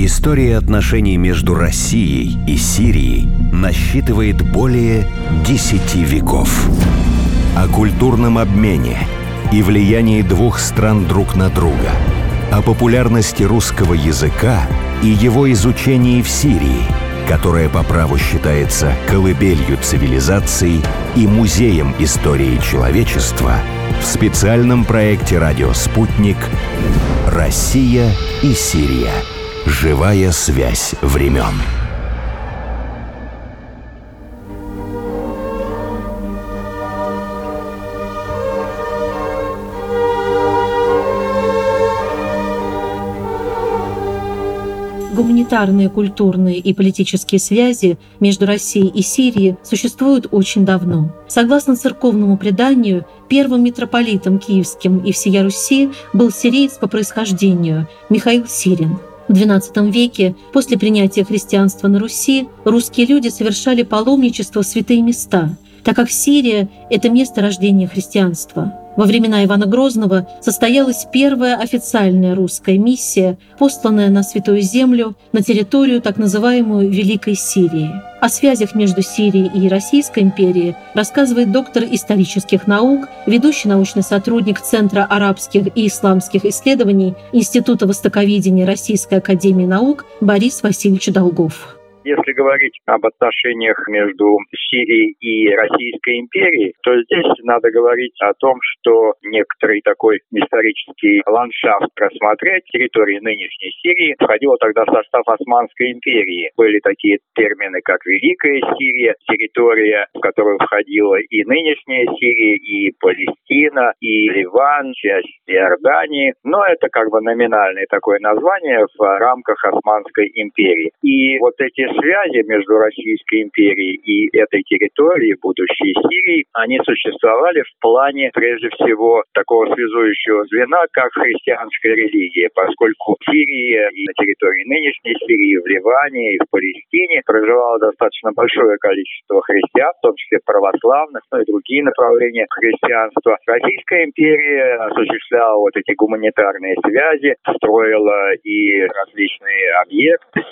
История отношений между Россией и Сирией насчитывает более 10 веков. О культурном обмене и влиянии двух стран друг на друга, о популярности русского языка и его изучении в Сирии, которая по праву считается колыбелью цивилизации и музеем истории человечества, в специальном проекте «Радио Спутник» «Россия и Сирия. Живая связь времен». гуманитарные, культурные и политические связи между Россией и Сирией существуют очень давно. Согласно церковному преданию, первым митрополитом киевским и всея Руси был сириец по происхождению Михаил Сирин. В XII веке, после принятия христианства на Руси, русские люди совершали паломничество в святые места, так как Сирия – это место рождения христианства. Во времена Ивана Грозного состоялась первая официальная русская миссия, посланная на Святую Землю на территорию так называемую Великой Сирии. О связях между Сирией и Российской империей рассказывает доктор исторических наук, ведущий научный сотрудник Центра арабских и исламских исследований Института востоковедения Российской академии наук Борис Васильевич Долгов. Если говорить об отношениях между Сирией и Российской империей, то здесь надо говорить о том, что некоторый такой исторический ландшафт рассмотреть территории нынешней Сирии входило тогда в состав Османской империи. Были такие термины, как Великая Сирия, территория, в которую входила и нынешняя Сирия, и Палестина, и Ливан, часть Иордании. Но это как бы номинальное такое название в рамках Османской империи. И вот эти связи между Российской империей и этой территорией, будущей Сирии, они существовали в плане, прежде всего, такого связующего звена, как христианская религия, поскольку в Сирии и на территории нынешней Сирии, в Ливане и в Палестине проживало достаточно большое количество христиан, в том числе православных, но и другие направления христианства. Российская империя осуществляла вот эти гуманитарные связи, строила и различные объекты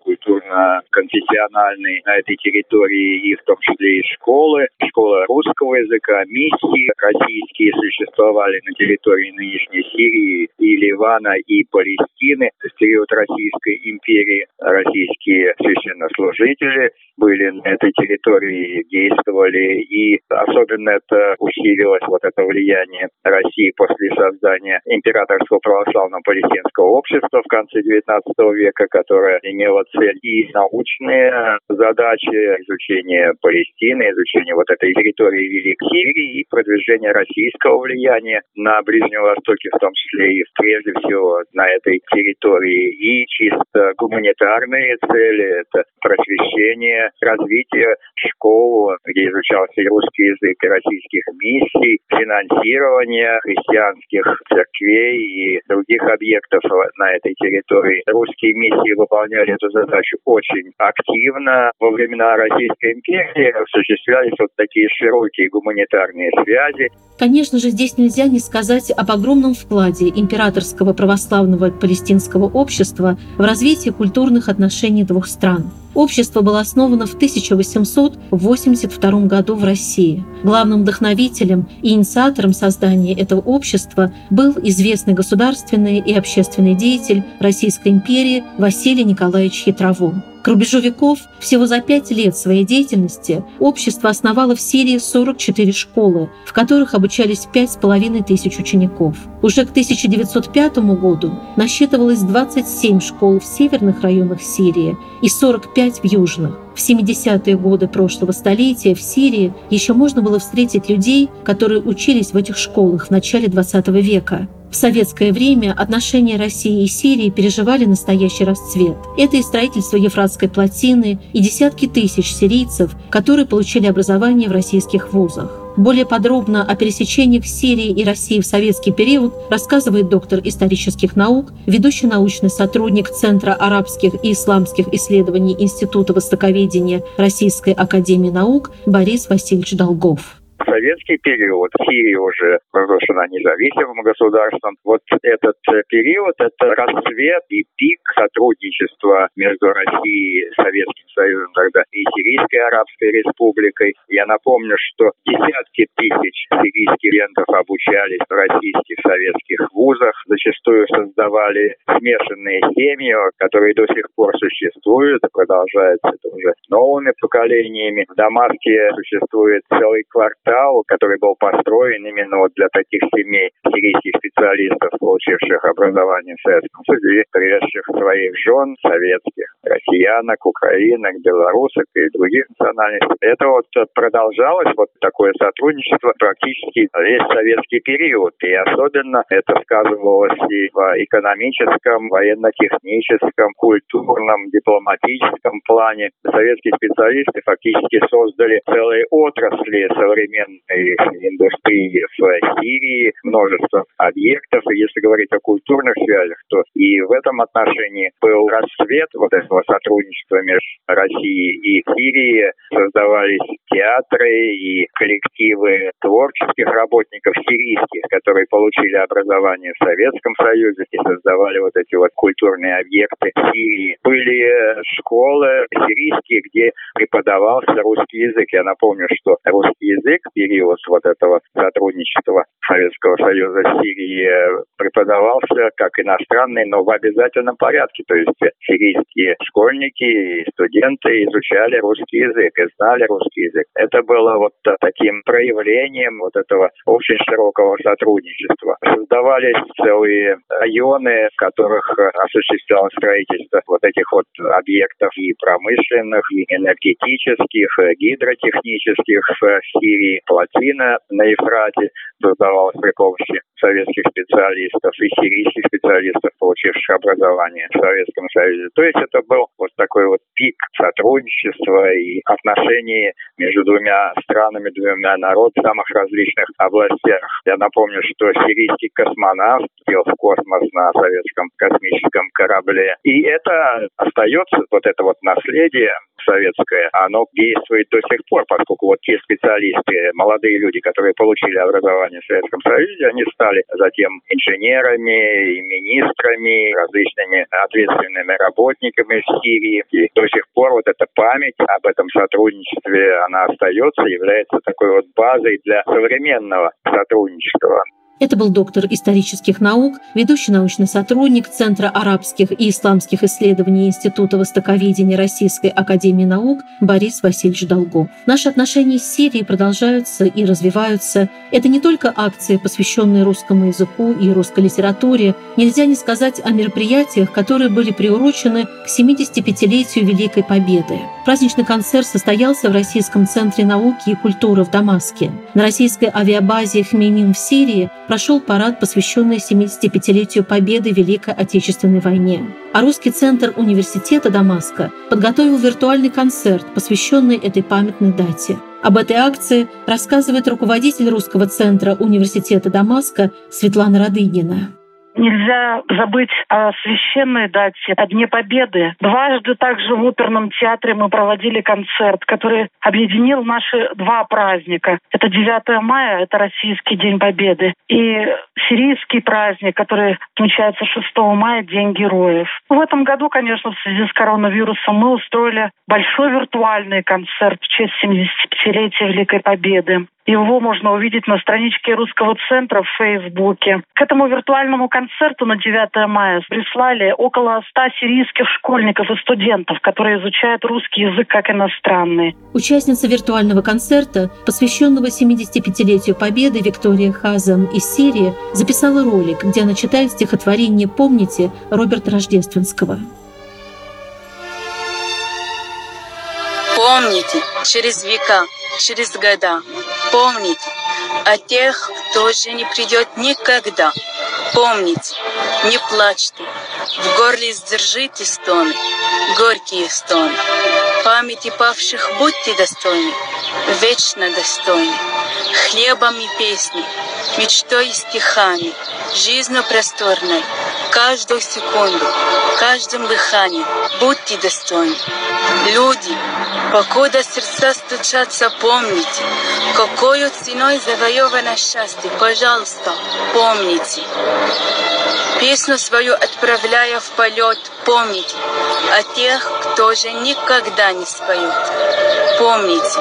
культурно конфессиональные на этой территории, и в том числе и школы, школа русского языка, миссии российские существовали на территории нынешней Сирии и Ливана, и Палестины. В период Российской империи российские священнослужители были на этой территории, действовали, и особенно это усилилось, вот это влияние России после создания Императорского православного палестинского общества в конце XIX века, которое имело цель и научные задачи изучения Палестины, изучения вот этой территории Великой Сирии и продвижения российского влияния на Ближнем Востоке, в том числе и прежде всего на этой территории. И чисто гуманитарные цели – это просвещение, развитие школ, где изучался и русский язык, и российских миссий, финансирование христианских церквей и других объектов на этой территории. Русские миссии выполняли эту задачу очень активно. Во времена Российской империи осуществлялись вот такие широкие гуманитарные связи. Конечно же, здесь нельзя не сказать об огромном вкладе императорского православного палестинского общества в развитие культурных отношений двух стран. Общество было основано в 1882 году в России. Главным вдохновителем и инициатором создания этого общества был известный государственный и общественный деятель Российской империи Василий Николаевич Хитрово. К рубежу веков, всего за пять лет своей деятельности, общество основало в Сирии 44 школы, в которых обучались пять с половиной тысяч учеников. Уже к 1905 году насчитывалось 27 школ в северных районах Сирии и 45 в южных. В 70-е годы прошлого столетия в Сирии еще можно было встретить людей, которые учились в этих школах в начале 20 века. В советское время отношения России и Сирии переживали настоящий расцвет. Это и строительство Ефратской плотины, и десятки тысяч сирийцев, которые получили образование в российских вузах. Более подробно о пересечениях Сирии и России в советский период рассказывает доктор исторических наук, ведущий научный сотрудник Центра арабских и исламских исследований Института востоковедения Российской академии наук Борис Васильевич Долгов. Советский период. Сирия уже провозглашена независимым государством. Вот этот период – это расцвет и пик сотрудничества между Россией Советским Союзом тогда и Сирийской Арабской Республикой. Я напомню, что десятки тысяч сирийских студентов обучались в российских советских вузах, зачастую создавали смешанные семьи, которые до сих пор существуют продолжаются уже новыми поколениями. В Дамаске существует целый квартал, который был построен именно вот для таких семей сирийских специалистов, получивших образование в Советском Союзе, привезших своих жен советских, россиянок, украинок, белорусок и других национальностей. Это вот продолжалось, вот такое сотрудничество практически весь советский период. И особенно это сказывалось и в экономическом, военно-техническом, культурном, дипломатическом плане. Советские специалисты фактически создали целые отрасли современной индустрии в Сирии, множество объектов. И если говорить о культурных связях, то и в этом отношении был расцвет вот этого сотрудничества между Россией и Сирией. Создавались театры и коллективы творческих работников сирийских, которые получили образование в Советском Союзе и создавали вот эти вот культурные объекты Сирии. Были школы сирийские, где преподавался русский язык. Я напомню, что русский язык период вот этого сотрудничества Советского Союза с Сирией преподавался как иностранный, но в обязательном порядке. То есть сирийские школьники и студенты изучали русский язык и знали русский язык. Это было вот таким проявлением вот этого очень широкого сотрудничества. Создавались целые районы, в которых осуществлялось строительство вот этих вот объектов и промышленных, и энергетических, и гидротехнических в Сирии. Плотина на Ефрате создавалась при помощи советских специалистов и сирийских специалистов, получивших образование в Советском Союзе. То есть это был вот такой вот пик сотрудничества и отношений между двумя странами, двумя народами в самых различных областях. Я напомню, что сирийский космонавт летел в космос на советском космическом корабле. И это остается, вот это вот наследие советское, оно действует до сих пор, поскольку вот те специалисты, молодые люди, которые получили образование в Советском Союзе, они стали затем инженерами и министрами, различными ответственными работниками в Сирии. И до сих пор вот эта память об этом сотрудничестве, она остается, является такой вот базой для современного сотрудничества. Это был доктор исторических наук, ведущий научный сотрудник Центра арабских и исламских исследований Института востоковедения Российской академии наук Борис Васильевич Долгов. Наши отношения с Сирией продолжаются и развиваются. Это не только акции, посвященные русскому языку и русской литературе. Нельзя не сказать о мероприятиях, которые были приурочены к 75-летию Великой Победы. Праздничный концерт состоялся в Российском центре науки и культуры в Дамаске. На российской авиабазе Хмеймим в Сирии прошел парад, посвященный 75-летию победы в Великой Отечественной войне. А русский центр университета Дамаска подготовил виртуальный концерт, посвященный этой памятной дате. Об этой акции рассказывает руководитель русского центра университета Дамаска Светлана Радыгина. Нельзя забыть о священной дате, о Дне Победы. Дважды также в оперном театре мы проводили концерт, который объединил наши два праздника. Это 9 мая, это Российский День Победы, и сирийский праздник, который отмечается 6 мая, День Героев. В этом году, конечно, в связи с коронавирусом мы устроили большой виртуальный концерт в честь 75-летия Великой Победы. Его можно увидеть на страничке Русского центра в Фейсбуке. К этому виртуальному концерту на 9 мая прислали около 100 сирийских школьников и студентов, которые изучают русский язык как иностранный. Участница виртуального концерта, посвященного 75-летию Победы Виктория Хазам из Сирии, записала ролик, где она читает стихотворение «Помните» Роберта Рождественского. Помните, через века, через года, помните о тех, кто уже не придет никогда. Помните, не плачьте, в горле сдержите стоны, горькие стоны. Памяти павших будьте достойны, вечно достойны. хлебом и песней, мечтой и стихами, жизнью просторной, каждую секунду, каждым дыханием будьте достойны. Люди, покуда сердца стучатся, помните, какой ценой завоевано счастье, пожалуйста, помните. Песню свою отправляя в полет, помните о тех, кто уже никогда не споет. Помните,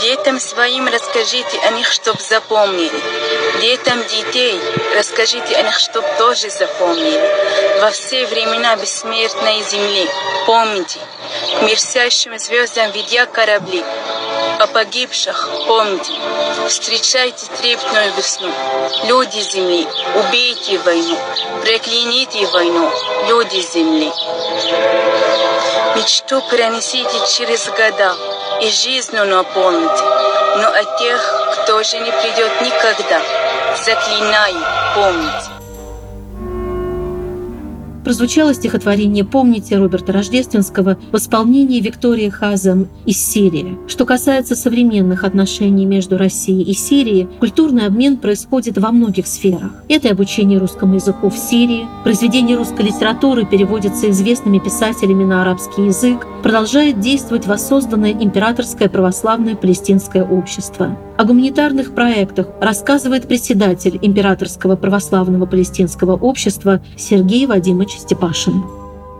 Детям своим расскажите о них, чтоб запомнили. Детям детей расскажите о них, чтоб тоже запомнили. Во все времена бессмертной земли помните, к мерцающим звездам ведя корабли, о погибших помните, встречайте трепетную весну. Люди земли, убейте войну, прокляните войну, люди земли. Мечту пронесите через года, и жизнью наполните, но о тех, кто же не придет никогда, заклинаю, помните прозвучало стихотворение «Помните» Роберта Рождественского в исполнении Виктории Хазан из Сирии. Что касается современных отношений между Россией и Сирией, культурный обмен происходит во многих сферах. Это обучение русскому языку в Сирии, произведение русской литературы переводятся известными писателями на арабский язык, продолжает действовать воссозданное императорское православное палестинское общество. О гуманитарных проектах рассказывает председатель Императорского православного палестинского общества Сергей Вадимович Степашин.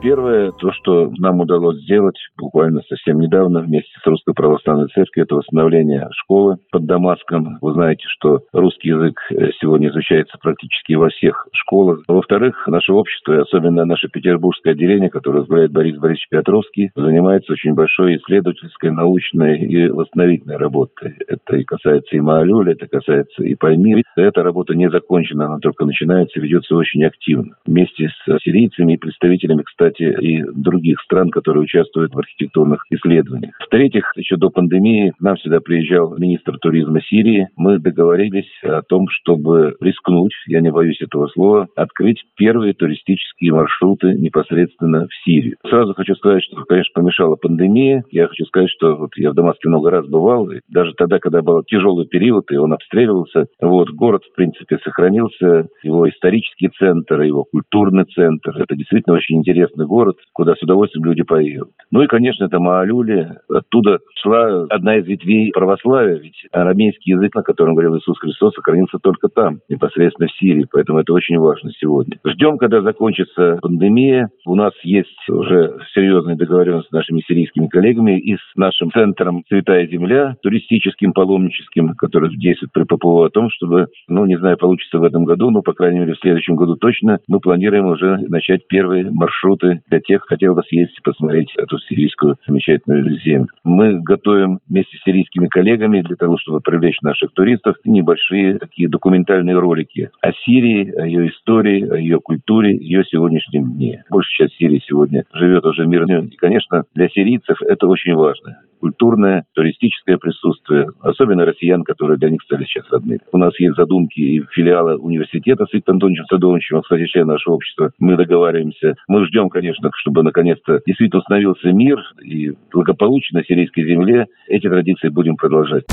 Первое, то, что нам удалось сделать буквально совсем недавно вместе с Русской Православной Церковью, это восстановление школы под Дамаском. Вы знаете, что русский язык э, сегодня изучается практически во всех школах. Во-вторых, наше общество, и особенно наше петербургское отделение, которое возглавляет Борис Борисович Петровский, занимается очень большой исследовательской, научной и восстановительной работой. Это и касается и Маалюля, это касается и Пальмира. Эта работа не закончена, она только начинается, ведется очень активно. Вместе с сирийцами и представителями, кстати, кстати, и других стран, которые участвуют в архитектурных исследованиях. В-третьих, еще до пандемии к нам сюда приезжал министр туризма Сирии. Мы договорились о том, чтобы рискнуть, я не боюсь этого слова, открыть первые туристические маршруты непосредственно в Сирию. Сразу хочу сказать, что, конечно, помешала пандемия. Я хочу сказать, что вот я в Дамаске много раз бывал, и даже тогда, когда был тяжелый период, и он обстреливался, вот, город, в принципе, сохранился, его исторический центр, его культурный центр. Это действительно очень интересно прекрасный город, куда с удовольствием люди поедут. Ну и, конечно, это Маалюли. Оттуда шла одна из ветвей православия, ведь арамейский язык, на котором говорил Иисус Христос, сохранился только там, непосредственно в Сирии. Поэтому это очень важно сегодня. Ждем, когда закончится пандемия. У нас есть уже серьезные договоренности с нашими сирийскими коллегами и с нашим центром «Святая земля», туристическим, паломническим, который действует при ППО, о том, чтобы, ну, не знаю, получится в этом году, но, по крайней мере, в следующем году точно, мы планируем уже начать первые маршруты маршруты для тех, кто хотел бы съездить и посмотреть эту сирийскую замечательную землю. Мы готовим вместе с сирийскими коллегами для того, чтобы привлечь наших туристов небольшие такие документальные ролики о Сирии, о ее истории, о ее культуре, ее сегодняшнем дне. Большая часть Сирии сегодня живет уже мирно. И, конечно, для сирийцев это очень важно культурное, туристическое присутствие, особенно россиян, которые для них стали сейчас родными. У нас есть задумки и филиала университета с Виктором Антоновичем Садовичем, кстати, член нашего общества. Мы договариваемся. Мы ждем, конечно, чтобы наконец-то действительно установился мир и благополучие на сирийской земле. Эти традиции будем продолжать.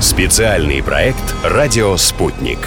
Специальный проект «Радио Спутник».